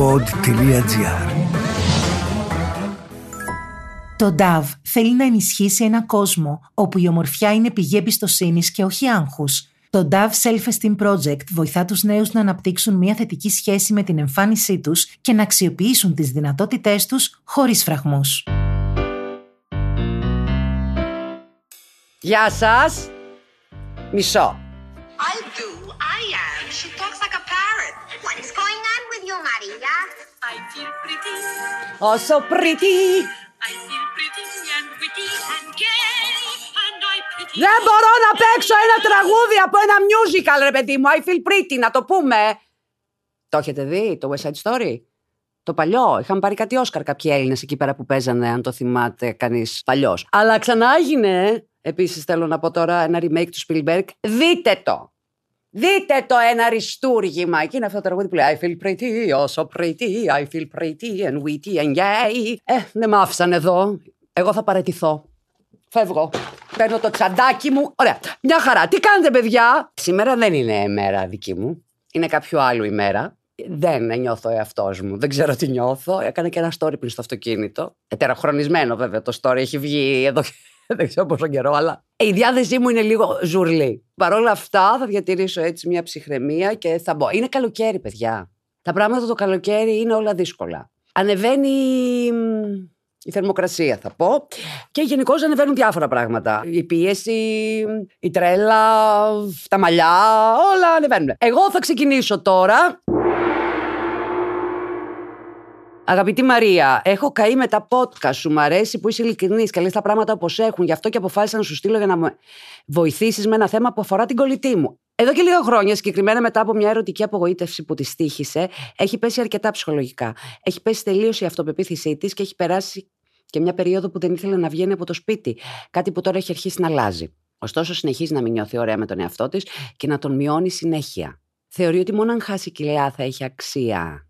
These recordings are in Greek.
pod.gr Το DAV θέλει να ενισχύσει ένα κόσμο όπου η ομορφιά είναι πηγή εμπιστοσύνης και όχι άγχους. Το DAV Self-Esteem Project βοηθά τους νέους να αναπτύξουν μια θετική σχέση με την εμφάνισή τους και να αξιοποιήσουν τις δυνατότητές τους χωρίς φραγμούς. Γεια σας. Μισό. I'll do. I am. She talks like a parrot. What is going on with you, Maria? I feel pretty, Όσο pretty. I feel pretty and witty and gay, and I pity. Δεν μπορώ να παίξω ένα τραγούδι από ένα musical, ρε παιδί μου. I feel pretty, να το πούμε. Το έχετε δει, το West Side Story; Το παλιό. Είχαν πάρει κάτι Όσκαρ κάποιοι Έλληνες εκεί πέρα που παίζανε, αν το θυμάται κανείς παλιός. Αλλά ξανά έγινε. Επίσης θέλω να πω τώρα ένα remake του Spielberg. Δείτε το! Δείτε το ένα αριστούργημα. Και είναι αυτό το τραγούδι που λέει I feel pretty, oh so pretty, I feel pretty and witty and gay. Ε, δεν μ' άφησαν εδώ. Εγώ θα παραιτηθώ. Φεύγω. Παίρνω το τσαντάκι μου. Ωραία. Μια χαρά. Τι κάνετε, παιδιά; Σήμερα δεν είναι μέρα δική μου. Είναι κάποιο άλλο ημέρα. Δεν νιώθω εαυτός μου. Δεν ξέρω τι νιώθω. Έκανα και ένα story πριν στο αυτοκίνητο. Ετεραχρονισμένο βέβαια το story. Έχει βγει εδώ και δεν ξέρω πόσο καιρό, αλλά η διάθεσή μου είναι λίγο ζουρλή. Παρ' όλα αυτά θα διατηρήσω έτσι μια ψυχραιμία και θα μπω. Είναι καλοκαίρι, παιδιά. Τα πράγματα το καλοκαίρι είναι όλα δύσκολα. Ανεβαίνει μ, η θερμοκρασία θα πω και γενικώ ανεβαίνουν διάφορα πράγματα. Η πίεση, η τρέλα, τα μαλλιά, όλα ανεβαίνουν. Εγώ θα ξεκινήσω τώρα Αγαπητή Μαρία, έχω καεί με τα podcast σου. Μ' αρέσει που είσαι ειλικρινής και λες τα πράγματα όπως έχουν. Γι' αυτό και αποφάσισα να σου στείλω για να με βοηθήσεις με ένα θέμα που αφορά την κολλητή μου. Εδώ και λίγα χρόνια, συγκεκριμένα μετά από μια ερωτική απογοήτευση που τη στήχησε, έχει πέσει αρκετά ψυχολογικά. Έχει πέσει τελείως η αυτοπεποίθησή της και έχει περάσει και μια περίοδο που δεν ήθελε να βγαίνει από το σπίτι. Κάτι που τώρα έχει αρχίσει να αλλάζει. Ωστόσο, συνεχίζει να μην νιώθει ωραία με τον εαυτό της και να τον μειώνει συνέχεια. Θεωρεί ότι μόνο αν χάσει κιλά θα έχει αξία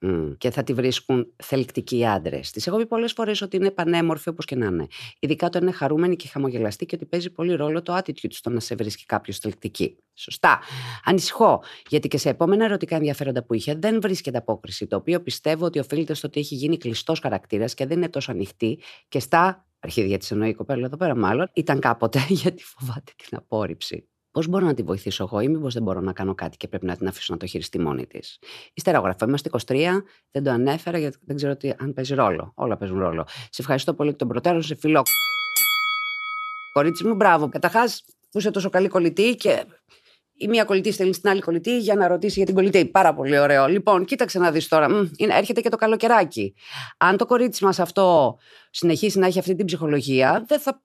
Μμ, και θα τη βρίσκουν θελκτικοί άντρες. Της έχω πει πολλές φορές ότι είναι πανέμορφη όπως και να είναι. Ειδικά όταν είναι χαρούμενη και χαμογελαστή και ότι παίζει πολύ ρόλο το attitude στο να σε βρίσκει κάποιος θελκτική. Σωστά. Ανησυχώ, γιατί και σε επόμενα ερωτικά ενδιαφέροντα που είχε δεν βρίσκεται απόκριση, το οποίο πιστεύω ότι οφείλεται στο ότι έχει γίνει κλειστός χαρακτήρας και δεν είναι τόσο ανοιχτή και στα. Αρχίδια της εννοεί η κοπέλα εδώ πέρα, μάλλον ήταν κάποτε γιατί φοβάται την απόρριψη. Πώς μπορώ να τη βοηθήσω εγώ, ή μήπως δεν μπορώ να κάνω κάτι και πρέπει να την αφήσω να το χειριστεί μόνη της. Ιστερόγραφο. Είμαστε 23, δεν το ανέφερα γιατί δεν ξέρω τι, αν παίζει ρόλο. Όλα παίζουν ρόλο. Σε ευχαριστώ πολύ εκ των προτέρων, σε φιλό. Κορίτσι μου, μπράβο. Καταρχάς, που είσαι τόσο καλή κολλητή και η μία κολλητή στέλνει στην άλλη κολλητή για να ρωτήσει για την κολλητή. Πάρα πολύ ωραίο. Λοιπόν, κοίταξε να δεις τώρα. Μ, είναι, έρχεται και το καλοκαιράκι. Αν το κορίτσι μας αυτό συνεχίσει να έχει αυτή την ψυχολογία, δεν θα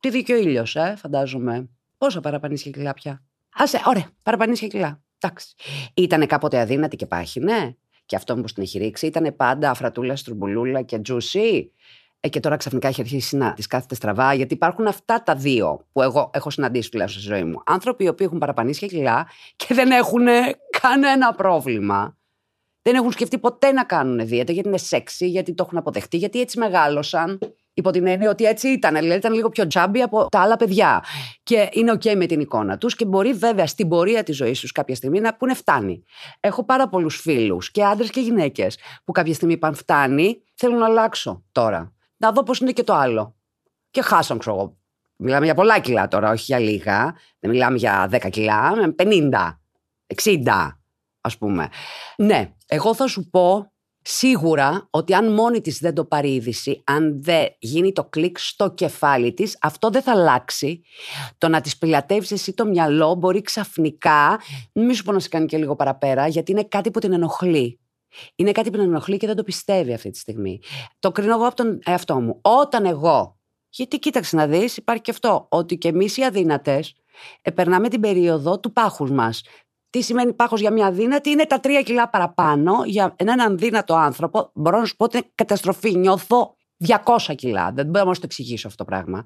τη δει και ο ήλιος, ε, φαντάζομαι. Πόσα παραπανίσια κιλά πια. Άσε, ωραία, παραπανίσια κιλά. Εντάξει. Ήτανε κάποτε αδύνατη και πάχινε. Και αυτό που την έχει ρίξει. Ήτανε πάντα αφρατούλα, στρουμπουλούλα και τζούσι. Ε, και τώρα ξαφνικά έχει αρχίσει να της κάθεται στραβά. Γιατί υπάρχουν αυτά τα δύο που εγώ έχω συναντήσει τουλάχιστον στη ζωή μου. Άνθρωποι οι οποίοι έχουν παραπανίσια κιλά και δεν έχουν κανένα πρόβλημα. Δεν έχουν σκεφτεί ποτέ να κάνουν δίαιτα γιατί είναι σεξι, γιατί το έχουν αποδεχτεί, γιατί έτσι μεγάλωσαν. Υπό την έννοια ότι έτσι ήταν. Δηλαδή ήταν λίγο πιο chubby από τα άλλα παιδιά. Και είναι οκ με την εικόνα τους και μπορεί βέβαια στην πορεία της ζωής τους κάποια στιγμή να πούνε φτάνει. Έχω πάρα πολλούς φίλους και άντρες και γυναίκες που κάποια στιγμή είπαν φτάνει, θέλω να αλλάξω τώρα. Να δω πώς είναι και το άλλο. Και χάσαν, ξέρω εγώ. Μιλάμε για πολλά κιλά τώρα, όχι για λίγα. Δεν μιλάμε για 10 κιλά, με 50, 60, ας πούμε. Ναι, εγώ θα σου πω σίγουρα ότι αν μόνη της δεν το πάρει είδηση, αν δεν γίνει το κλικ στο κεφάλι της, αυτό δεν θα αλλάξει. Το να της πιλατεύεις εσύ το μυαλό μπορεί ξαφνικά, μη σου πω να σε κάνει και λίγο παραπέρα, γιατί είναι κάτι που την ενοχλεί. Είναι κάτι που την ενοχλεί και δεν το πιστεύει αυτή τη στιγμή. Το κρίνω εγώ από τον εαυτό μου. Όταν εγώ, γιατί κοίταξε να δεις, υπάρχει και αυτό, ότι και εμείς οι αδύνατες, περνάμε την περίοδο του πάχους μας. Τι σημαίνει πάχος για μια δύνατη, είναι τα τρία κιλά παραπάνω. Για έναν δύνατο άνθρωπο, μπορώ να σου πω ότι είναι καταστροφή. Νιώθω 200 κιλά. Δεν μπορώ να σου το εξηγήσω αυτό το πράγμα.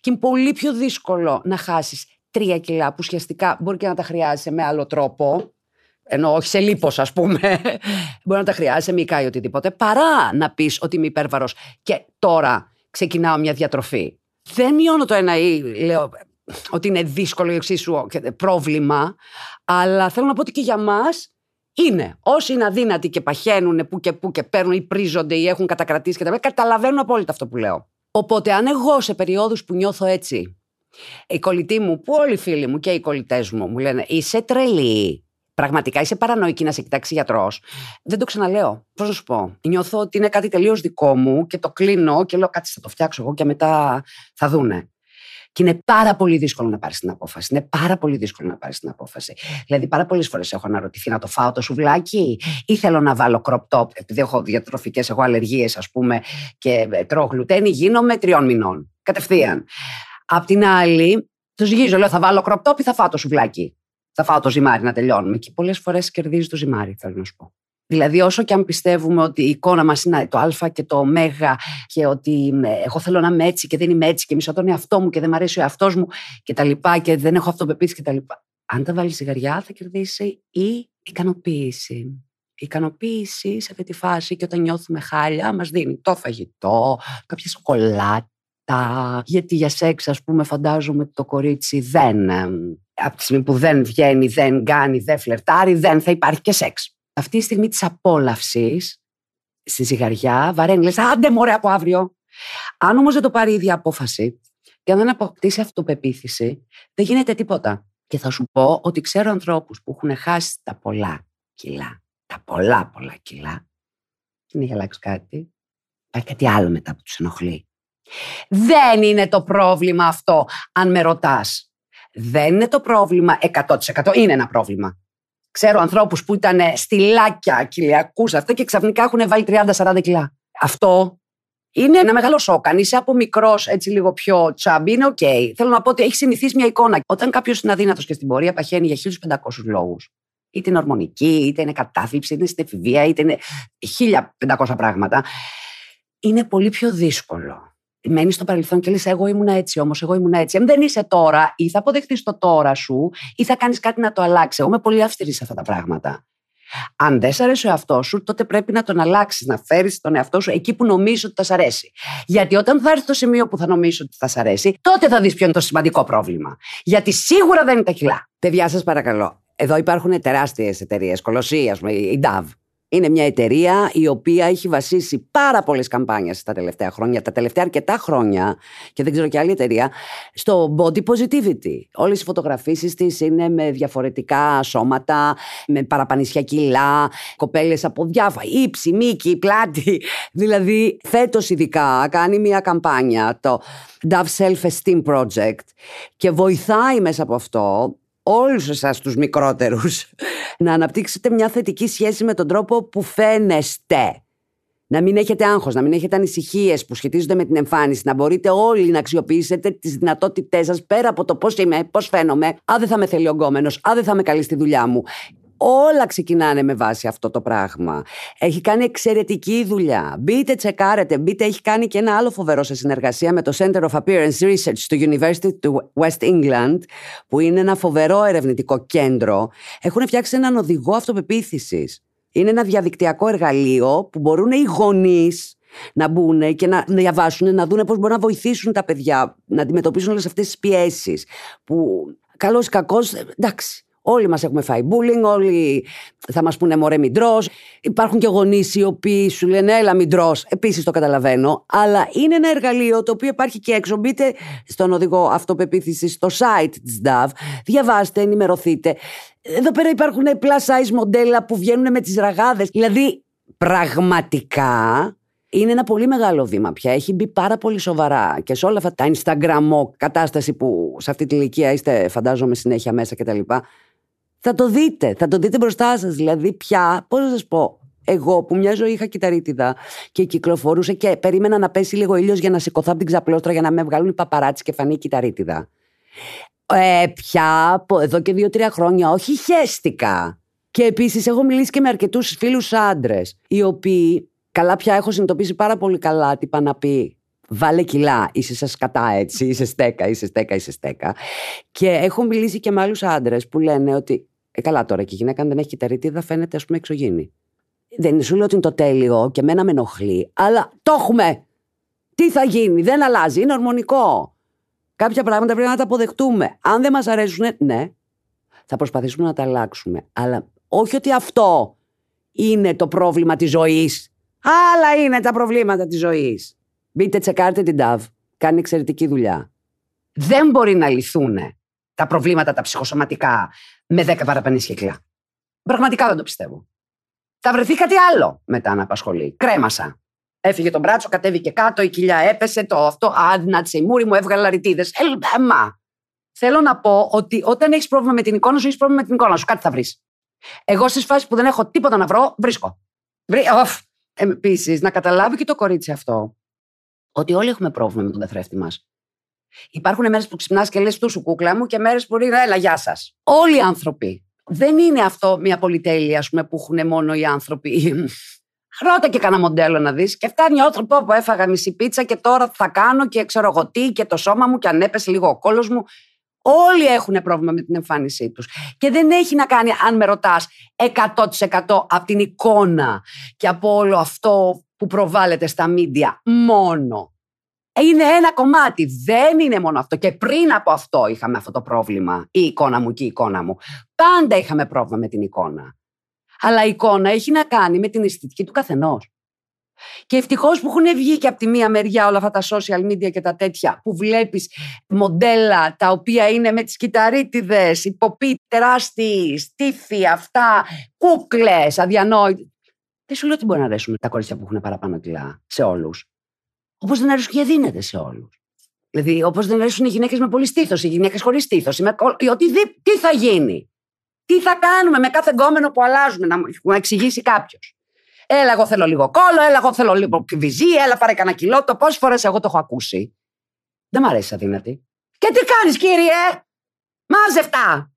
Και είναι πολύ πιο δύσκολο να χάσεις τρία κιλά που ουσιαστικά μπορεί και να τα χρειάζεσαι με άλλο τρόπο. Ενώ όχι σε λίπος ας πούμε, μπορεί να τα χρειάζεσαι μυϊκά ή οτιδήποτε, παρά να πεις ότι είμαι υπέρβαρος και τώρα ξεκινάω μια διατροφή. Δεν μειώνω το ένα ή λέω ότι είναι δύσκολο ή εξίσου πρόβλημα, αλλά θέλω να πω ότι και για μας Είναι. Όσοι είναι αδύνατοι και παχαίνουν που και που και παίρνουν ή πρίζονται ή έχουν κατακρατήσει και τα λοιπά, καταλαβαίνουν απόλυτα αυτό που λέω. Οπότε, αν εγώ σε περιόδους που νιώθω έτσι, η κολλητή μου, που όλοι οι φίλοι μου και οι κολλητές μου μου λένε Είσαι τρελή. Πραγματικά είσαι παρανοϊκή να σε κοιτάξει γιατρός. Δεν το ξαναλέω. Πώς να σου πω; Νιώθω ότι είναι κάτι τελείως δικό μου και το κλείνω και λέω κάτι θα το φτιάξω εγώ και μετά θα δούνε. Και είναι πάρα πολύ δύσκολο να πάρεις την απόφαση. Είναι πάρα πολύ δύσκολο να πάρεις την απόφαση. Δηλαδή, πάρα πολλές φορές έχω αναρωτηθεί να το φάω το σουβλάκι ή θέλω να βάλω crop top, επειδή έχω διατροφικές, έχω αλλεργίες, ας πούμε, και ε, τρώω γλουτένι, γίνομαι τριών μηνών. Κατευθείαν. Απ' την άλλη, το ζυγίζω, λέω θα βάλω crop top ή θα φάω το σουβλάκι. Θα φάω το ζυμάρι να τελειώνουμε. Και πολλές φορές κερδίζει το ζυμάρι, θέλω να σου πω. Δηλαδή, όσο και αν πιστεύουμε ότι η εικόνα μας είναι το Α και το Ω και ότι ε, εγώ θέλω να είμαι έτσι και δεν είμαι έτσι και μισώ τον εαυτό μου και δεν μου αρέσει ο εαυτός μου και τα λοιπά και δεν έχω αυτοπεποίθηση και τα λοιπά. Αν τα βάλεις ζυγαριά, θα κερδίσει η ικανοποίηση. Η ικανοποίηση σε αυτή τη φάση και όταν νιώθουμε χάλια μας δίνει το φαγητό, κάποια σοκολάτα. Γιατί για σεξ, ας πούμε, φαντάζομαι ότι το κορίτσι δεν, ε, από τη στιγμή που δεν βγαίνει, δεν κάνει, δεν φλερτάρει, δεν θα υπάρχει και σεξ αυτή τη στιγμή της απόλαυσης στη ζυγαριά βαραίνει, λες άντε μωρέ από αύριο. Αν όμως δεν το πάρει η ίδια απόφαση και αν δεν αποκτήσει αυτοπεποίθηση, δεν γίνεται τίποτα. Και θα σου πω ότι ξέρω ανθρώπους που έχουν χάσει τα πολλά κιλά, τα πολλά πολλά κιλά, δεν έχει αλλάξει κάτι, υπάρχει κάτι άλλο μετά που τους ενοχλεί. Δεν είναι το πρόβλημα αυτό, αν με ρωτάς. Δεν είναι το πρόβλημα 100%. Είναι ένα πρόβλημα. Ξέρω ανθρώπους που ήταν στυλάκια κοιλιακούς αυτά και ξαφνικά έχουν βάλει 30-40 κιλά. Αυτό είναι ένα μεγάλο σοκ. Αν είσαι από μικρός, έτσι λίγο πιο chubby, είναι οκ. Θέλω να πω ότι έχει συνηθίσει μια εικόνα. Όταν κάποιος είναι αδύνατος και στην πορεία παχαίνει για 1500 λόγους, είτε είναι ορμονική, είτε είναι κατάθλιψη, είτε είναι στην εφηβεία, είτε είναι 1500 πράγματα, είναι πολύ πιο δύσκολο μένεις στο παρελθόν και λες εγώ ήμουν έτσι όμως, εγώ ήμουν έτσι. Αν δεν είσαι τώρα ή θα αποδεχτείς το τώρα σου ή θα κάνεις κάτι να το αλλάξει. Εγώ είμαι πολύ αυστηρή σε αυτά τα πράγματα. Αν δεν σ' αρέσει ο εαυτός σου, τότε πρέπει να τον αλλάξεις, να φέρεις τον εαυτό σου εκεί που νομίζεις ότι θα σ' αρέσει. Γιατί όταν θα έρθει το σημείο που θα νομίζεις ότι θα σ' αρέσει, τότε θα δεις ποιο είναι το σημαντικό πρόβλημα. Γιατί σίγουρα δεν είναι τα κιλά. Παιδιά, σας παρακαλώ. Εδώ υπάρχουν τεράστιες εταιρείες, κολοσσοί, ας πούμε, η DAV, είναι μια εταιρεία η οποία έχει βασίσει πάρα πολλές καμπάνιες τα τελευταία χρόνια, τα τελευταία αρκετά χρόνια, και δεν ξέρω και άλλη εταιρεία, στο body positivity. Όλες οι φωτογραφίσεις της είναι με διαφορετικά σώματα, με παραπανησιά κιλά, κοπέλες από διάφορα, ύψη, μήκη, πλάτη. Δηλαδή, φέτος ειδικά κάνει μια καμπάνια, το Dove Self Esteem Project, και βοηθάει μέσα από αυτό όλους εσάς τους μικρότερους να αναπτύξετε μια θετική σχέση με τον τρόπο που φαίνεστε. Να μην έχετε άγχος, να μην έχετε ανησυχίες που σχετίζονται με την εμφάνιση, να μπορείτε όλοι να αξιοποιήσετε τις δυνατότητές σας πέρα από το πώς είμαι, πώς φαίνομαι, αν δεν θα είμαι θελειογκόμενος, αν δεν θα είμαι καλή στη δουλειά μου. Όλα ξεκινάνε με βάση αυτό το πράγμα. Έχει κάνει εξαιρετική δουλειά. Μπείτε, τσεκάρετε. Μπείτε, έχει κάνει και ένα άλλο φοβερό σε συνεργασία με το Center of Appearance Research του University του West England, που είναι ένα φοβερό ερευνητικό κέντρο. Έχουν φτιάξει έναν οδηγό αυτοπεποίθησης. Είναι ένα διαδικτυακό εργαλείο που μπορούν οι γονείς να μπουν και να διαβάσουν, να δουν πώς μπορούν να βοηθήσουν τα παιδιά να αντιμετωπίσουν όλες αυτές τις πιέσεις. Που καλό ή κακό, εντάξει, Όλοι μας έχουμε φάει bullying, όλοι θα μας πούνε μωρέ μην Υπάρχουν και γονείς οι οποίοι σου λένε έλα μην τρως. Επίσης το καταλαβαίνω. Αλλά είναι ένα εργαλείο το οποίο υπάρχει και έξω. Μπείτε στον οδηγό αυτοπεποίθησης στο site της DAV. Διαβάστε, ενημερωθείτε. Εδώ πέρα υπάρχουν plus size μοντέλα που βγαίνουν με τις ραγάδες. Δηλαδή πραγματικά είναι ένα πολύ μεγάλο βήμα πια. Έχει μπει πάρα πολύ σοβαρά και σε όλα αυτά τα Instagram κατάσταση που σε αυτή την ηλικία είστε, φαντάζομαι, συνέχεια μέσα κτλ. Θα το δείτε, θα το δείτε μπροστά σας. Δηλαδή, πια, πώς να σας πω, εγώ που μια ζωή είχα κυταρίτιδα και κυκλοφορούσα και περίμενα να πέσει λίγο ήλιος για να σηκωθώ από την ξαπλώστρα για να με βγάλουν οι παπαράτσι και φανεί η κυταρίτιδα. Ε, πια εδώ και δύο-τρία χρόνια, όχι χέστηκα. Και επίσης έχω μιλήσει και με αρκετούς φίλους άντρες, οι οποίοι καλά πια έχω συνειδητοποιήσει πάρα πολύ καλά τι πάνε να πει Βάλε κιλά, είσαι σα κατά έτσι, είσαι στέκα, είσαι στέκα, είσαι στέκα. Και έχω μιλήσει και με άλλους άντρες που λένε ότι ε, καλά τώρα και η γυναίκα αν δεν έχει κυταρίτιδα φαίνεται ας πούμε εξωγήινη. Δεν σου λέω ότι είναι το τέλειο και μένα με ενοχλεί, αλλά το έχουμε. Τι θα γίνει, δεν αλλάζει, είναι ορμονικό. Κάποια πράγματα πρέπει να τα αποδεχτούμε. Αν δεν μας αρέσουν, ναι, θα προσπαθήσουμε να τα αλλάξουμε. Αλλά Όχι ότι αυτό είναι το πρόβλημα της ζωής. Άλλα είναι τα προβλήματα της ζωής. Μπείτε, τσεκάρτε την ΤΑΒ. Κάνει εξαιρετική δουλειά. Δεν μπορεί να λυθούν τα προβλήματα τα ψυχοσωματικά με 10 παραπανίσχυκλα. Πραγματικά δεν το πιστεύω. Θα βρεθεί κάτι άλλο μετά να απασχολεί. Κρέμασα. Έφυγε το μπράτσο, κατέβηκε κάτω, η κοιλιά έπεσε, το αυτό, άδυνατσε η μούρη μου, έβγαλα ρητίδε. Έμα. Θέλω να πω ότι όταν έχεις πρόβλημα με την εικόνα σου, έχεις πρόβλημα με την εικόνα σου. Κάτι θα βρεις. Εγώ στις φάσεις που δεν έχω τίποτα να βρω, βρίσκω. Βρει... Επίσης, να καταλάβει και το κορίτσι αυτό ότι όλοι έχουμε πρόβλημα με τον καθρέφτη μας. Υπάρχουν μέρες που ξυπνάς και λες του σου κούκλα μου και μέρες που λέει Έλα, γεια σας. Όλοι οι άνθρωποι. Δεν είναι αυτό μια πολυτέλεια ας πούμε, που έχουν μόνο οι άνθρωποι. Ρώτα και κανένα μοντέλο να δεις. Και φτάνει ο τρόπο που έφαγα μισή πίτσα και τώρα θα κάνω και ξέρω εγώ τι και το σώμα μου και αν έπεσε λίγο ο κόλος μου. Όλοι έχουν πρόβλημα με την εμφάνισή τους. Και δεν έχει να κάνει, αν με ρωτάς, 100% από την εικόνα και από όλο αυτό που προβάλλεται στα μίντια μόνο. Είναι ένα κομμάτι. Δεν είναι μόνο αυτό. Και πριν από αυτό είχαμε αυτό το πρόβλημα. Η εικόνα μου και η εικόνα μου. Πάντα είχαμε πρόβλημα με την εικόνα. Αλλά η εικόνα έχει να κάνει με την αισθητική του καθενός. Και ευτυχώς που έχουν βγει και από τη μία μεριά όλα αυτά τα social media και τα τέτοια που βλέπεις μοντέλα τα οποία είναι με τις κυταρίτιδες, υποπί, τεράστιοι, στήθοι, αυτά, κούκλες, αδιανόητε. Δεν σου λέω ότι μπορεί να αρέσουν τα κορίτσια που έχουν παραπάνω κιλά σε όλους. Όπως δεν αρέσουν και δίνεται σε όλους. Δηλαδή, όπως δεν αρέσουν οι γυναίκες με πολύ στήθος, οι γυναίκες χωρίς στήθος, οτιδήποτε. Τι θα γίνει; Τι θα κάνουμε με κάθε γκόμενο που αλλάζουμε, να μου εξηγήσει κάποιος. Έλα, εγώ θέλω λίγο κόλλο, έλα, εγώ θέλω λίγο βυζί, έλα, πάρε κανένα κιλό. Το πόσες φορές εγώ το έχω ακούσει. Δεν μ' αρέσει αδύνατη. Και τι κάνεις, κύριε! Μάζευτα!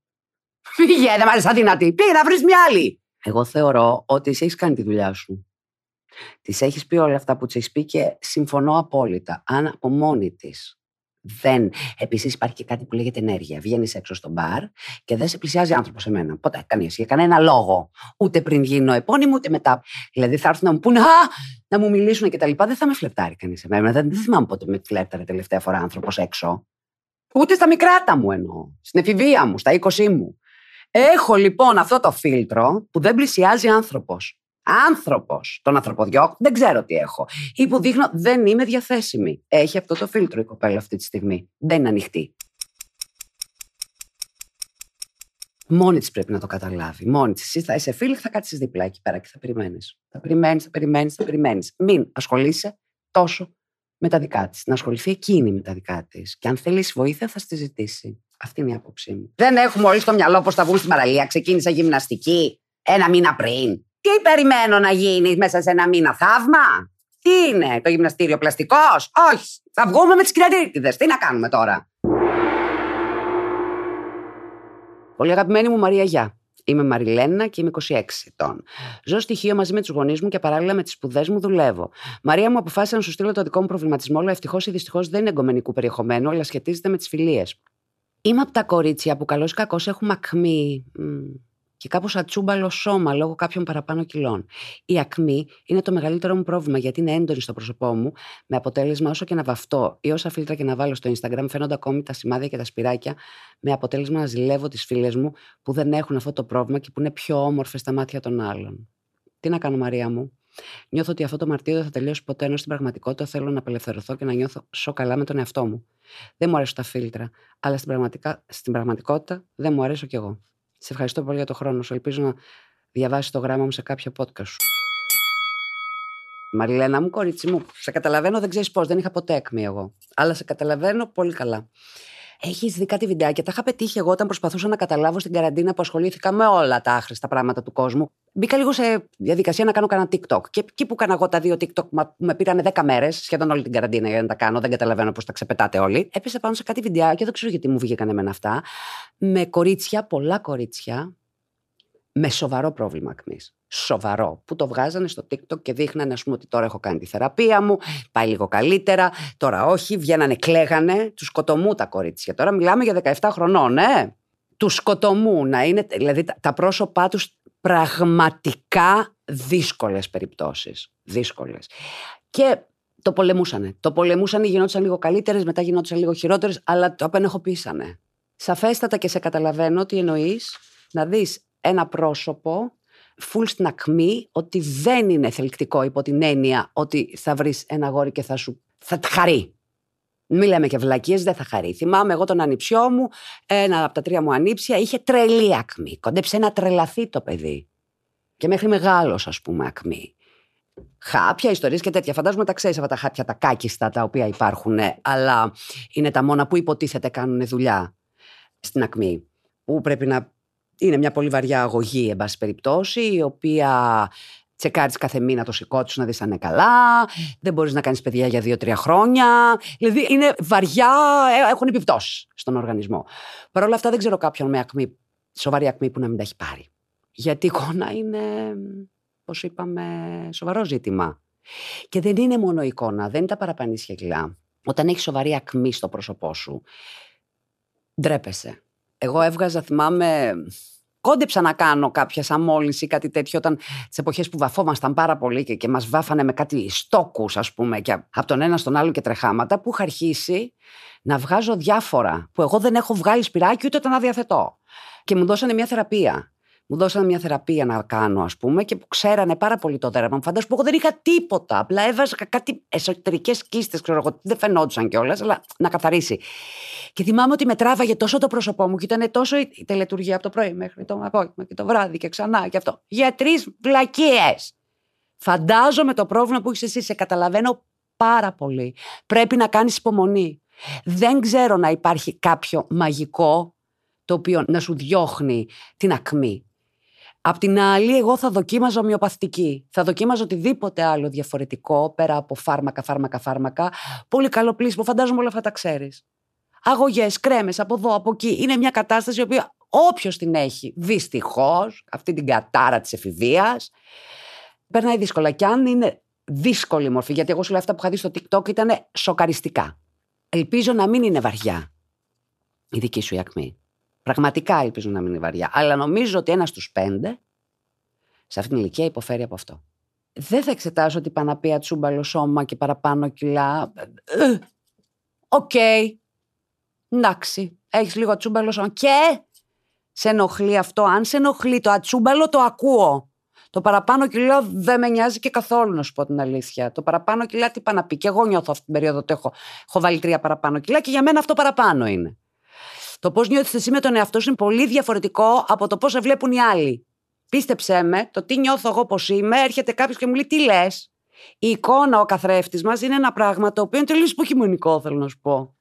Φύγε, δεν μ' αρέσει αδύνατη. Πήγε να βρεις μια άλλη. Εγώ θεωρώ ότι εσύ έχεις κάνει τη δουλειά σου. Τη έχεις πει όλα αυτά που τη έχεις πει και συμφωνώ απόλυτα. Αν από μόνη της δεν. Επίσης υπάρχει και κάτι που λέγεται ενέργεια. Βγαίνεις έξω στο μπαρ και δεν σε πλησιάζει άνθρωπος σε μένα. Ποτέ, κανεί. Για κανένα λόγο. Ούτε πριν γίνω επώνυμο, ούτε μετά. Δηλαδή θα έρθουν να μου πούνε Α, να μου μιλήσουν και τα λοιπά. Δεν θα με φλεπτάρει κανείς σε μένα. Δεν, δεν θυμάμαι πότε με φλέπταρε τελευταία φορά άνθρωπος έξω. Ούτε στα μικράτα μου εννοώ. Στην εφηβεία μου, στα 20 μου. Έχω λοιπόν αυτό το φίλτρο που δεν πλησιάζει άνθρωπος άνθρωπος, τον ανθρωποδιώκ, δεν ξέρω τι έχω. Ή που δείχνω δεν είμαι διαθέσιμη. Έχει αυτό το φίλτρο η κοπέλα αυτή τη στιγμή. Δεν είναι ανοιχτή. Μόνη της πρέπει να το καταλάβει. Μόνη της. Εσύ θα είσαι φίλη, θα κάτσεις δίπλα εκεί πέρα και θα περιμένεις. Θα περιμένεις, θα περιμένεις, θα περιμένεις. Μην ασχολείσαι τόσο με τα δικά της. Να ασχοληθεί εκείνη με τα δικά της. Και αν θέλεις βοήθεια, θα στη ζητήσει. Αυτή είναι η άποψή μου. Δεν έχουμε όλοι στο μυαλό πώ θα βγουν στην παραλία. Ξεκίνησα γυμναστική ένα μήνα πριν. Τι περιμένω να γίνει μέσα σε ένα μήνα, θαύμα; Τι είναι, το γυμναστήριο πλαστικός; Όχι. Θα βγούμε με τις κυριαρχίδε. Τι να κάνουμε τώρα; Πολύ αγαπημένη μου Μαρία Γιά. Είμαι Μαριλένα και είμαι 26 ετών. Ζω στοιχείο μαζί με τους γονείς μου και παράλληλα με τις σπουδές μου δουλεύω. Μαρία μου αποφάσισε να σου στείλω το δικό μου προβληματισμό, αλλά ευτυχώς ή δυστυχώς δεν είναι εγκομενικού περιεχομένου, αλλά σχετίζεται με τις φιλίες. Είμαι από τα κορίτσια που καλώς ή κακώς έχουν ακμή και κάπως ατσούμπαλο σώμα λόγω κάποιων παραπάνω κιλών. Η ακμή είναι το μεγαλύτερο μου πρόβλημα γιατί είναι έντονη στο πρόσωπό μου, με αποτέλεσμα όσο και να βαφτώ ή όσα φίλτρα και να βάλω στο Instagram φαίνονται ακόμη τα σημάδια και τα σπυράκια, με αποτέλεσμα να ζηλεύω τις φίλες μου που δεν έχουν αυτό το πρόβλημα και που είναι πιο όμορφες στα μάτια των άλλων. Τι να κάνω, Μαρία μου; Νιώθω ότι αυτό το μαρτύριο δεν θα τελειώσει ποτέ, ενώ στην πραγματικότητα θέλω να απελευθερωθώ και να νιώθω σο καλά με τον εαυτό μου. Δεν μου αρέσουν τα φίλτρα, αλλά στην, στην πραγματικότητα δεν μου αρέσω κι εγώ. Σε ευχαριστώ πολύ για το χρόνο σου. Ελπίζω να διαβάσεις το γράμμα μου σε κάποιο podcast σου. Μαριλένα μου, κορίτσι μου, σε καταλαβαίνω, δεν ξέρεις πώς. Δεν είχα ποτέ έκμη εγώ. Αλλά σε καταλαβαίνω πολύ καλά. Έχεις δει κάτι βιντεάκια; Τα είχα πετύχει εγώ όταν προσπαθούσα να καταλάβω στην καραντίνα που ασχολήθηκα με όλα τα άχρηστα πράγματα του κόσμου. Μπήκα λίγο σε διαδικασία να κάνω κανένα TikTok. Και εκεί που έκανα εγώ τα δύο TikTok που με πήρανε 10 μέρες, σχεδόν όλη την καραντίνα για να τα κάνω, δεν καταλαβαίνω πώς τα ξεπετάτε όλοι. Έπεσε πάνω σε κάτι βιντεάκια, δεν ξέρω γιατί μου βγήκαν εμένα αυτά. Με κορίτσια, πολλά κορίτσια, με σοβαρό πρόβλημα ακμής. Σοβαρό. Που το βγάζανε στο TikTok και δείχνανε, ας πούμε, ότι τώρα έχω κάνει τη θεραπεία μου, πάει λίγο καλύτερα. Τώρα όχι, βγαίνανε, κλαίγανε. Τους σκοτωμού τα κορίτσια. Τώρα μιλάμε για 17 χρονών, ε. Τους σκοτωμού να είναι, δηλαδή τα πρόσωπά τους πραγματικά δύσκολες περιπτώσεις. Δύσκολες. Και το πολεμούσανε. Το πολεμούσανε, γινόντουσαν λίγο καλύτερες, μετά γινόντουσαν λίγο χειρότερες, αλλά το απενεχοποιήσανε. Σαφέστατα και σε καταλαβαίνω τι εννοείς να δεις ένα πρόσωπο φουλ στην ακμή ότι δεν είναι θελκτικό υπό την έννοια ότι θα βρεις ένα γόρι και θα σου θα τ' χαρεί. Μην λέμε και βλακίες, δεν θα χαρεί. Θυμάμαι εγώ τον ανιψιό μου, ένα από τα τρία μου ανήψια, είχε τρελή ακμή. Κοντέψε να τρελαθεί το παιδί. Και μέχρι μεγάλος, ας πούμε, ακμή. Χάπια, ιστορίες και τέτοια. Φαντάζομαι τα ξέρεις αυτά τα χάπια, τα κάκιστα τα οποία υπάρχουν, ε, αλλά είναι τα μόνα που υποτίθεται κάνουν δουλειά στην ακμή. Που πρέπει να είναι μια πολύ βαριά αγωγή, εν πάση περιπτώσει, η οποία τσεκάρεις κάθε μήνα το σηκώ τους να δεις αν είναι καλά. Δεν μπορείς να κάνεις παιδιά για δύο-τρία χρόνια. Δηλαδή είναι βαριά, ε, έχουν επιπτώσεις στον οργανισμό. Παρ' όλα αυτά δεν ξέρω κάποιον με ακμή, σοβαρή ακμή που να μην τα έχει πάρει. Γιατί η εικόνα είναι, πώς είπαμε, σοβαρό ζήτημα. Και δεν είναι μόνο η εικόνα, δεν είναι τα παραπανίσια κιλά. Όταν έχεις σοβαρή ακμή στο πρόσωπό σου, ντρέπεσαι. Εγώ έβγαζα, θυμάμαι, κόντεψα να κάνω κάποια αμόλυνση ή κάτι τέτοιο όταν τις εποχές που βαφόμασταν πάρα πολύ και, και μας βάφανε με κάτι στόκους, ας πούμε, και από τον ένα στον άλλο και τρεχάματα, που είχα αρχίσει να βγάζω διάφορα που εγώ δεν έχω βγάλει σπυράκι ούτε όταν αδιαθετώ. Και μου δώσανε μια θεραπεία. Μου δώσανε μια θεραπεία να κάνω, ας πούμε, και που ξέρανε πάρα πολύ το δέρμα μου. Φαντάζομαι που εγώ δεν είχα τίποτα. Απλά έβαζα κάτι εσωτερικές κίστες, ξέρω εγώ. Δεν φαινόντουσαν κιόλας, αλλά να καθαρίσει. Και θυμάμαι ότι με τράβαγε τόσο το πρόσωπό μου και ήταν τόσο η τελετουργία από το πρωί μέχρι το απόγευμα και το βράδυ και ξανά και αυτό. Για τρεις βλακίες. Φαντάζομαι το πρόβλημα που έχεις εσύ. Σε καταλαβαίνω πάρα πολύ. Πρέπει να κάνεις υπομονή. Δεν ξέρω να υπάρχει κάποιο μαγικό το οποίο να σου διώχνει την ακμή. Απ' την άλλη, εγώ θα δοκίμαζα ομοιοπαθητική. Θα δοκίμαζα οτιδήποτε άλλο διαφορετικό, πέρα από φάρμακα, φάρμακα, φάρμακα. Πολύ καλό πλήσιμο, φαντάζομαι όλα αυτά τα ξέρεις. Αγωγές, κρέμες από εδώ, από εκεί. Είναι μια κατάσταση η οποία όποιος την έχει, δυστυχώς, αυτή την κατάρα της εφηβείας, περνάει δύσκολα. Και αν είναι δύσκολη μορφή, γιατί εγώ σου λέω αυτά που είχα δει στο TikTok ήταν σοκαριστικά. Ελπίζω να μην είναι βαριά η δική σου η ακμή. Πραγματικά ελπίζω να μην είναι βαριά. Αλλά νομίζω ότι ένας στους πέντε σε αυτήν την ηλικία υποφέρει από αυτό. Δεν θα εξετάσω την πάνω από ατσούμπαλο σώμα και παραπάνω κιλά. Ε, Οκ. Εντάξει. Έχεις λίγο ατσούμπαλο σώμα. Και σε ενοχλεί αυτό. Αν σε ενοχλεί το ατσούμπαλο, το ακούω. Το παραπάνω κιλό δεν με νοιάζει και καθόλου, να σου πω την αλήθεια. Το παραπάνω κιλά τι πάει να πει. Και εγώ νιώθω αυτή την περίοδο ότι έχω, έχω βάλει τρία παραπάνω κιλά και για μένα αυτό παραπάνω είναι. Το πώς νιώθεις εσύ με τον εαυτό σου είναι πολύ διαφορετικό από το πώς σε βλέπουν οι άλλοι. Πίστεψέ με, το τι νιώθω εγώ πώς είμαι, έρχεται κάποιος και μου λέει τι λες; Η εικόνα, ο καθρέφτης μας είναι ένα πράγμα το οποίο είναι τελείως υποκειμενικό, θέλω να σου πω.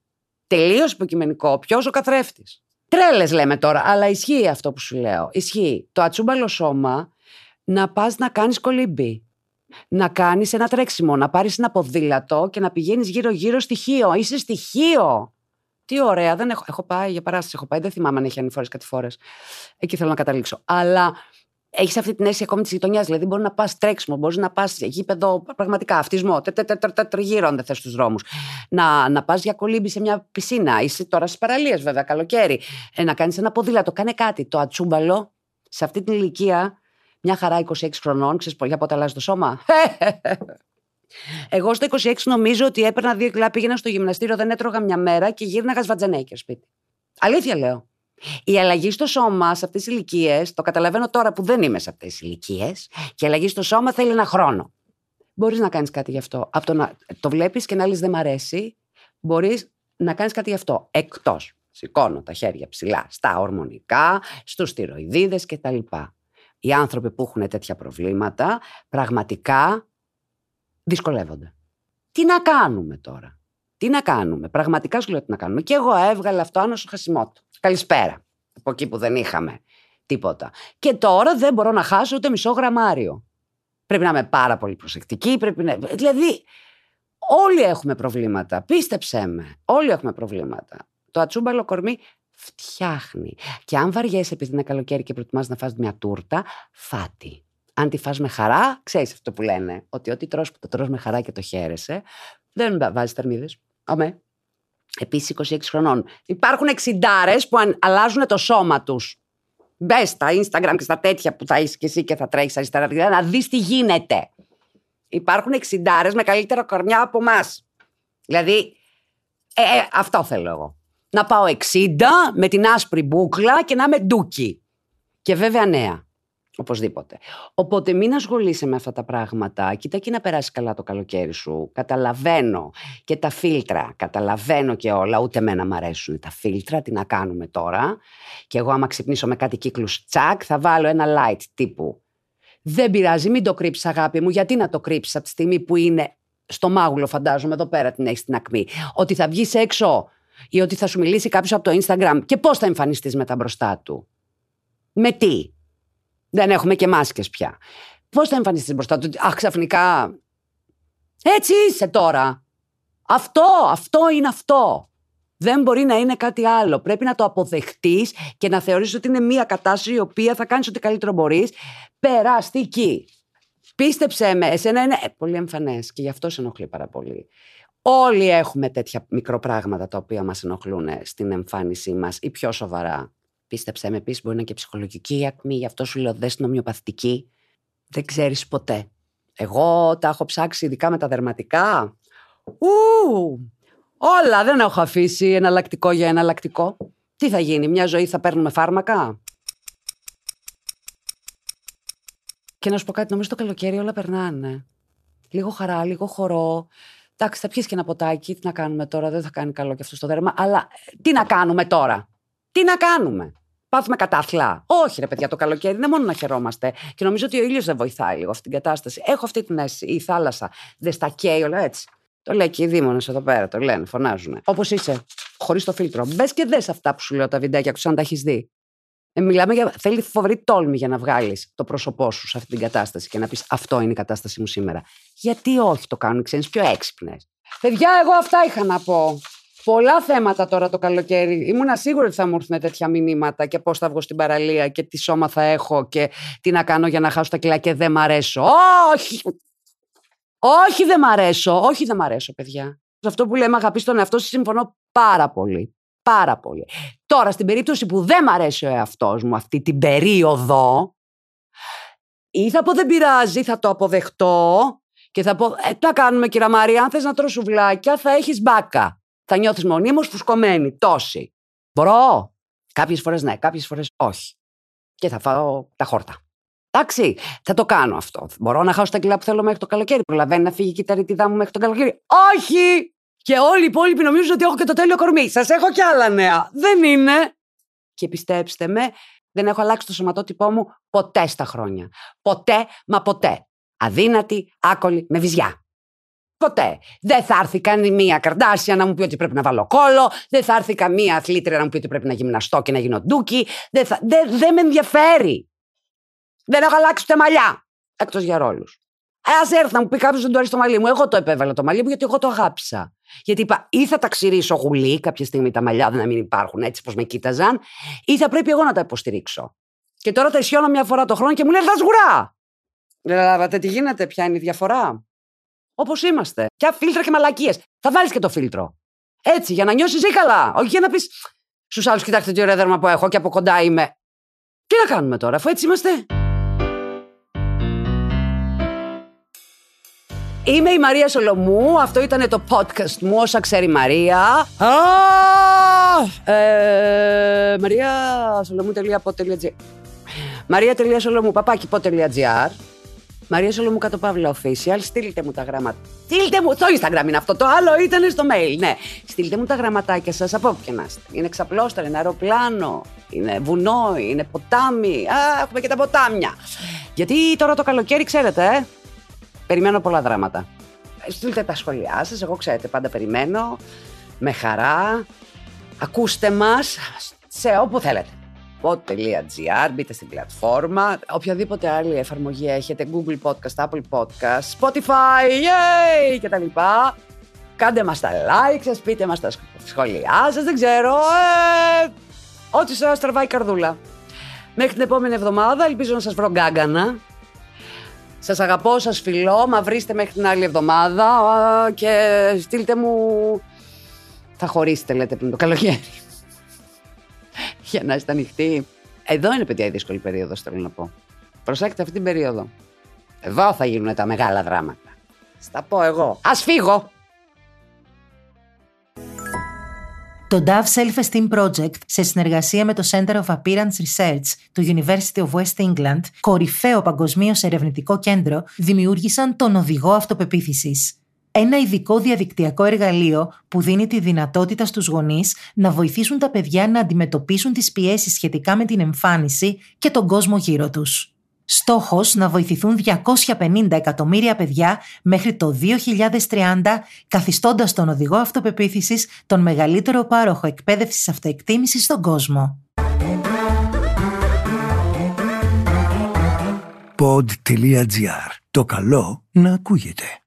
Τελείως υποκειμενικό. Ποιος ο καθρέφτης; Τρέλες λέμε τώρα, αλλά ισχύει αυτό που σου λέω. Ισχύει. Το ατσούμπαλο σώμα να πας να κάνεις κολύμπι. Να κάνεις ένα τρέξιμο, να πάρεις ένα ποδήλατο και να πηγαίνεις γύρω-γύρω στοιχείο. Είσαι στοιχείο. Τι ωραία, δεν έχω, έχω πάει για παράσταση, έχω πάει, δεν θυμάμαι αν έχει ανηφορέ κάτι φορές. Εκεί θέλω να καταλήξω. Αλλά έχεις αυτή την αίσθηση ακόμη της γειτονιάς. Δηλαδή, μπορεί να πας τρέξιμο, μπορείς να πας γήπεδο πραγματικά, αυτισμό, τριγύρονται θες στου δρόμους. Να, να πας για κολύμπη σε μια πισίνα. Είσαι τώρα στις παραλίες, βέβαια, καλοκαίρι. Ε, να κάνεις ένα ποδήλατο, κάνε κάτι. Το ατσούμπαλο σε αυτή την ηλικία, μια χαρά 26 χρονών, ξέρεις για πότε αλλάζει το σώμα. Εγώ στο 26 νομίζω ότι έπαιρνα δύο κιλά, πήγαινα στο γυμναστήριο, δεν έτρωγα μια μέρα και γύρναγα σβατζανέκια σπίτι. Αλήθεια λέω. Η αλλαγή στο σώμα σε αυτές τις ηλικίες, το καταλαβαίνω τώρα που δεν είμαι σε αυτές τις ηλικίες, και η αλλαγή στο σώμα θέλει ένα χρόνο. Μπορείς να κάνεις κάτι γι' αυτό. Από το να το βλέπεις και να λες δεν μ' αρέσει, μπορείς να κάνεις κάτι γι' αυτό. Εκτός. Σηκώνω τα χέρια ψηλά στα ορμονικά, στους τυροειδίδε κτλ. Οι άνθρωποι που έχουν τέτοια προβλήματα πραγματικά δυσκολεύονται. Τι να κάνουμε τώρα; Τι να κάνουμε; Πραγματικά σου λέω τι να κάνουμε. Και εγώ έβγαλα αυτό άνω στο χασιμότο. Καλησπέρα. Από εκεί που δεν είχαμε τίποτα. Και τώρα δεν μπορώ να χάσω ούτε μισό γραμμάριο. Πρέπει να είμαι πάρα πολύ προσεκτική. Πρέπει να... Δηλαδή, όλοι έχουμε προβλήματα. Πίστεψέ με. Όλοι έχουμε προβλήματα. Το ατσούμπαλο κορμί φτιάχνει. Και αν βαριέσαι επειδή είναι καλοκαίρι και προτιμάς να φας μια τούρτα, φάτη αν τη φας με χαρά, ξέρεις αυτό που λένε, ότι ό,τι τρως που το τρως με χαρά και το χαίρεσαι, δεν βάζεις θερμίδες. Αμέ. Επίσης 26 χρονών. Υπάρχουν εξιντάρες που αλλάζουν το σώμα τους. Μπες στα Instagram και στα τέτοια που θα είσαι και εσύ και θα τρέχεις αριστερά να δεις τι γίνεται. Υπάρχουν εξιντάρες με καλύτερα κορμιά από εμάς. Δηλαδή, ε, ε, αυτό θέλω εγώ. Να πάω 60 με την άσπρη μπούκλα και να είμαι ντούκι. Και βέβαια νέα. Οπωσδήποτε. Οπότε μην ασχολείσαι με αυτά τα πράγματα. Κοίτα εκεί να περάσεις καλά το καλοκαίρι σου. Καταλαβαίνω και τα φίλτρα. Καταλαβαίνω και όλα. Ούτε εμένα μ' αρέσουν τα φίλτρα. Τι να κάνουμε τώρα. Και εγώ, άμα ξυπνήσω με κάτι κύκλους τσακ, θα βάλω ένα light τύπου. Δεν πειράζει, μην το κρύψεις, αγάπη μου. Γιατί να το κρύψεις από τη στιγμή που είναι στο μάγουλο, φαντάζομαι, εδώ πέρα την έχεις στην ακμή. Ότι θα βγεις έξω ή ότι θα σου μιλήσει κάποιος από το Instagram και πώς θα εμφανιστείς μετά μπροστά του. Με τι; Δεν έχουμε και μάσκες πια. Πώς θα εμφανιστείς μπροστά του, αχ ξαφνικά, έτσι είσαι τώρα. Αυτό, αυτό είναι αυτό. Δεν μπορεί να είναι κάτι άλλο. Πρέπει να το αποδεχτείς και να θεωρήσεις ότι είναι μια κατάσταση η οποία θα κάνεις ό,τι καλύτερο μπορείς. Περαστική. Πίστεψέ με, εσένα είναι ε, πολύ εμφανές και γι' αυτό σε ενοχλεί πάρα πολύ. Όλοι έχουμε τέτοια μικροπράγματα τα οποία μας ενοχλούν στην εμφάνισή μας ή πιο σοβαρά. Πίστεψέ με, επίσης μπορεί να είναι και ψυχολογική η ακμή, γι' αυτό σου λέω δες στην ομοιοπαθητική. Δεν ξέρεις ποτέ. Εγώ τα έχω ψάξει, ειδικά με τα δερματικά. Ου, όλα δεν έχω αφήσει εναλλακτικό για εναλλακτικό. Τι θα γίνει, μια ζωή θα παίρνουμε φάρμακα; Και να σου πω κάτι, νομίζω το καλοκαίρι όλα περνάνε. Λίγο χαρά, λίγο χορό. Εντάξει, θα πιεις και ένα ποτάκι. Τι να κάνουμε τώρα, δεν θα κάνει καλό και αυτό στο δέρμα. Αλλά ε, τι να κάνουμε τώρα; Τι να κάνουμε; Πάθουμε κατάθλα. Όχι, ρε παιδιά, το καλοκαίρι είναι μόνο να χαιρόμαστε. Και νομίζω ότι ο ήλιος δεν βοηθάει λίγο αυτή την κατάσταση. Έχω αυτή την αίσθηση. Η θάλασσα δεν στα καίει όλα έτσι. Το λέει και οι δήμονες εδώ πέρα, το λένε, φωνάζουν. Όπως είσαι, χωρίς το φίλτρο. Μπες και δες αυτά που σου λέω τα βιντεάκια, αν τα έχεις δει. Ε, μιλάμε για. Θέλει φοβερή τόλμη για να βγάλεις το πρόσωπό σου σε αυτή την κατάσταση και να πεις Αυτό είναι η κατάσταση μου σήμερα. Γιατί όχι το κάνουν οι ξένοι πιο έξυπνες. Παιδιά, εγώ αυτά είχα να πω. Πολλά θέματα τώρα το καλοκαίρι. Ήμουν σίγουρη ότι θα μου έρθουν τέτοια μηνύματα και πώς θα βγω στην παραλία και τι σώμα θα έχω και τι να κάνω για να χάσω τα κιλά και δεν μ' αρέσω. Όχι! Όχι, δεν μ' αρέσω. Όχι, δεν μ' αρέσω, παιδιά. Σε αυτό που λέμε αγαπή στον εαυτό σου συμφωνώ πάρα πολύ. Πάρα πολύ. Τώρα, στην περίπτωση που δεν μ' αρέσει ο εαυτός μου αυτή την περίοδο, ή θα πω δεν πειράζει, θα το αποδεχτώ και θα πω, ε, τι να κάνουμε κυρία Μαρία, αν θες να τρως σουβλάκια θα έχεις μπάκα θα νιώθεις μονίμως φουσκωμένη. Τόση. Μπορώ. Κάποιες φορές ναι, κάποιες φορές όχι. Και θα φάω τα χόρτα. Εντάξει, θα το κάνω αυτό. Μπορώ να χάσω τα κιλά που θέλω μέχρι το καλοκαίρι. Προλαβαίνει να φύγει η κυταρίτιδά μου μέχρι το καλοκαίρι. Όχι! Και όλοι οι υπόλοιποι νομίζουν ότι έχω και το τέλειο κορμί. Σας έχω κι άλλα νέα. Δεν είναι. Και πιστέψτε με, δεν έχω αλλάξει το σωματότυπό μου ποτέ στα χρόνια. Ποτέ, μα ποτέ. Αδύνατη, άκολη, με βυζιά. Ποτέ. Δεν θα έρθει καμία καρδάσια να μου πει ότι πρέπει να βάλω κόλο. Δεν θα έρθει καμία αθλήτρια να μου πει ότι πρέπει να γυμναστώ και να γίνω ντούκι. Δεν, θα... δεν, δεν με ενδιαφέρει. Δεν έχω αλλάξει ούτε μαλλιά. Εκτό για ρόλου. Α έρθει να μου πει κάποιο δεν του αρέσει το μαλλί μου. Εγώ το επέβαλα το μαλλί μου γιατί εγώ το αγάπησα. Γιατί είπα ή θα τα ξηρίσω γουλή κάποια στιγμή τα μαλλιά να μην υπάρχουν έτσι πώ με κοίταζαν, ή θα πρέπει εγώ να τα υποστηρίξω. Και τώρα τα ισιώνω μια φορά το χρόνο και μου λένε θα σγουρά. Καταλάβατε τι γίνεται, ποια είναι η διαφορά. Όπως είμαστε. Και φίλτρα και μαλακίες. Θα βάλεις και το φίλτρο. Έτσι, για να νιώσεις ή καλά. Όχι για να πεις στους άλλους, κοιτάξτε τι ωραία δέρμα που έχω και από κοντά είμαι. Τι να κάνουμε τώρα, αφού έτσι είμαστε; Είμαι η Μαρία Σολομού. Αυτό ήταν το podcast μου, όσα ξέρει η Μαρία. Ε, Μαρία Σολομού.gr Μαρία.σολομού παπάκι.gr Μαρία Σολομού κάτω παύλα official. Στείλτε μου τα γράμματα. Στείλτε μου. Το Instagram είναι αυτό. Το άλλο ήταν στο mail. Ναι. Στείλτε μου τα γραμματάκια σας από όπου και να είστε. Είναι ξαπλώστρα, είναι αεροπλάνο, είναι βουνό, είναι ποτάμι. Α, έχουμε και τα ποτάμια. Γιατί τώρα το καλοκαίρι, ξέρετε, ε, περιμένω πολλά δράματα. Στείλτε τα σχόλιά σας. Εγώ ξέρετε, πάντα περιμένω. Με χαρά. Ακούστε μας σε όπου θέλετε pod.gr, μπείτε στην πλατφόρμα. Οποιαδήποτε άλλη εφαρμογή έχετε, Google Podcast, Apple Podcast, Spotify, yay! και τα λοιπά. Κάντε μας τα like σας, πείτε μας τα σχόλιά σας, δεν ξέρω. Ε, ό,τι σας τραβάει η καρδούλα. Μέχρι την επόμενη εβδομάδα, ελπίζω να σας βρω γκάγκανα. Σας αγαπώ, σας φιλώ, μα βρίστε μέχρι την άλλη εβδομάδα και στείλτε μου... Θα χωρίσετε, λέτε, πριν το καλοκαίρι για να είστε ανοιχτοί. Εδώ είναι, παιδιά, η δύσκολη περίοδος, θέλω να πω. Προσέξτε αυτή την περίοδο. Εδώ θα γίνουν τα μεγάλα δράματα. Στα πω εγώ. Α φύγω! Το Dove Self-Esteem Project, σε συνεργασία με το Center of Appearance Research του University of West England, κορυφαίο παγκοσμίως ερευνητικό κέντρο, δημιούργησαν τον οδηγό αυτοπεποίθησης. Ένα ειδικό διαδικτυακό εργαλείο που δίνει τη δυνατότητα στους γονείς να βοηθήσουν τα παιδιά να αντιμετωπίσουν τις πιέσεις σχετικά με την εμφάνιση και τον κόσμο γύρω τους. Στόχος να βοηθηθούν 250 εκατομμύρια παιδιά μέχρι το 2030, καθιστώντας τον οδηγό αυτοπεποίθησης τον μεγαλύτερο πάροχο εκπαίδευσης αυτοεκτίμησης στον κόσμο. Pod.gr. Το καλό να ακούγεται.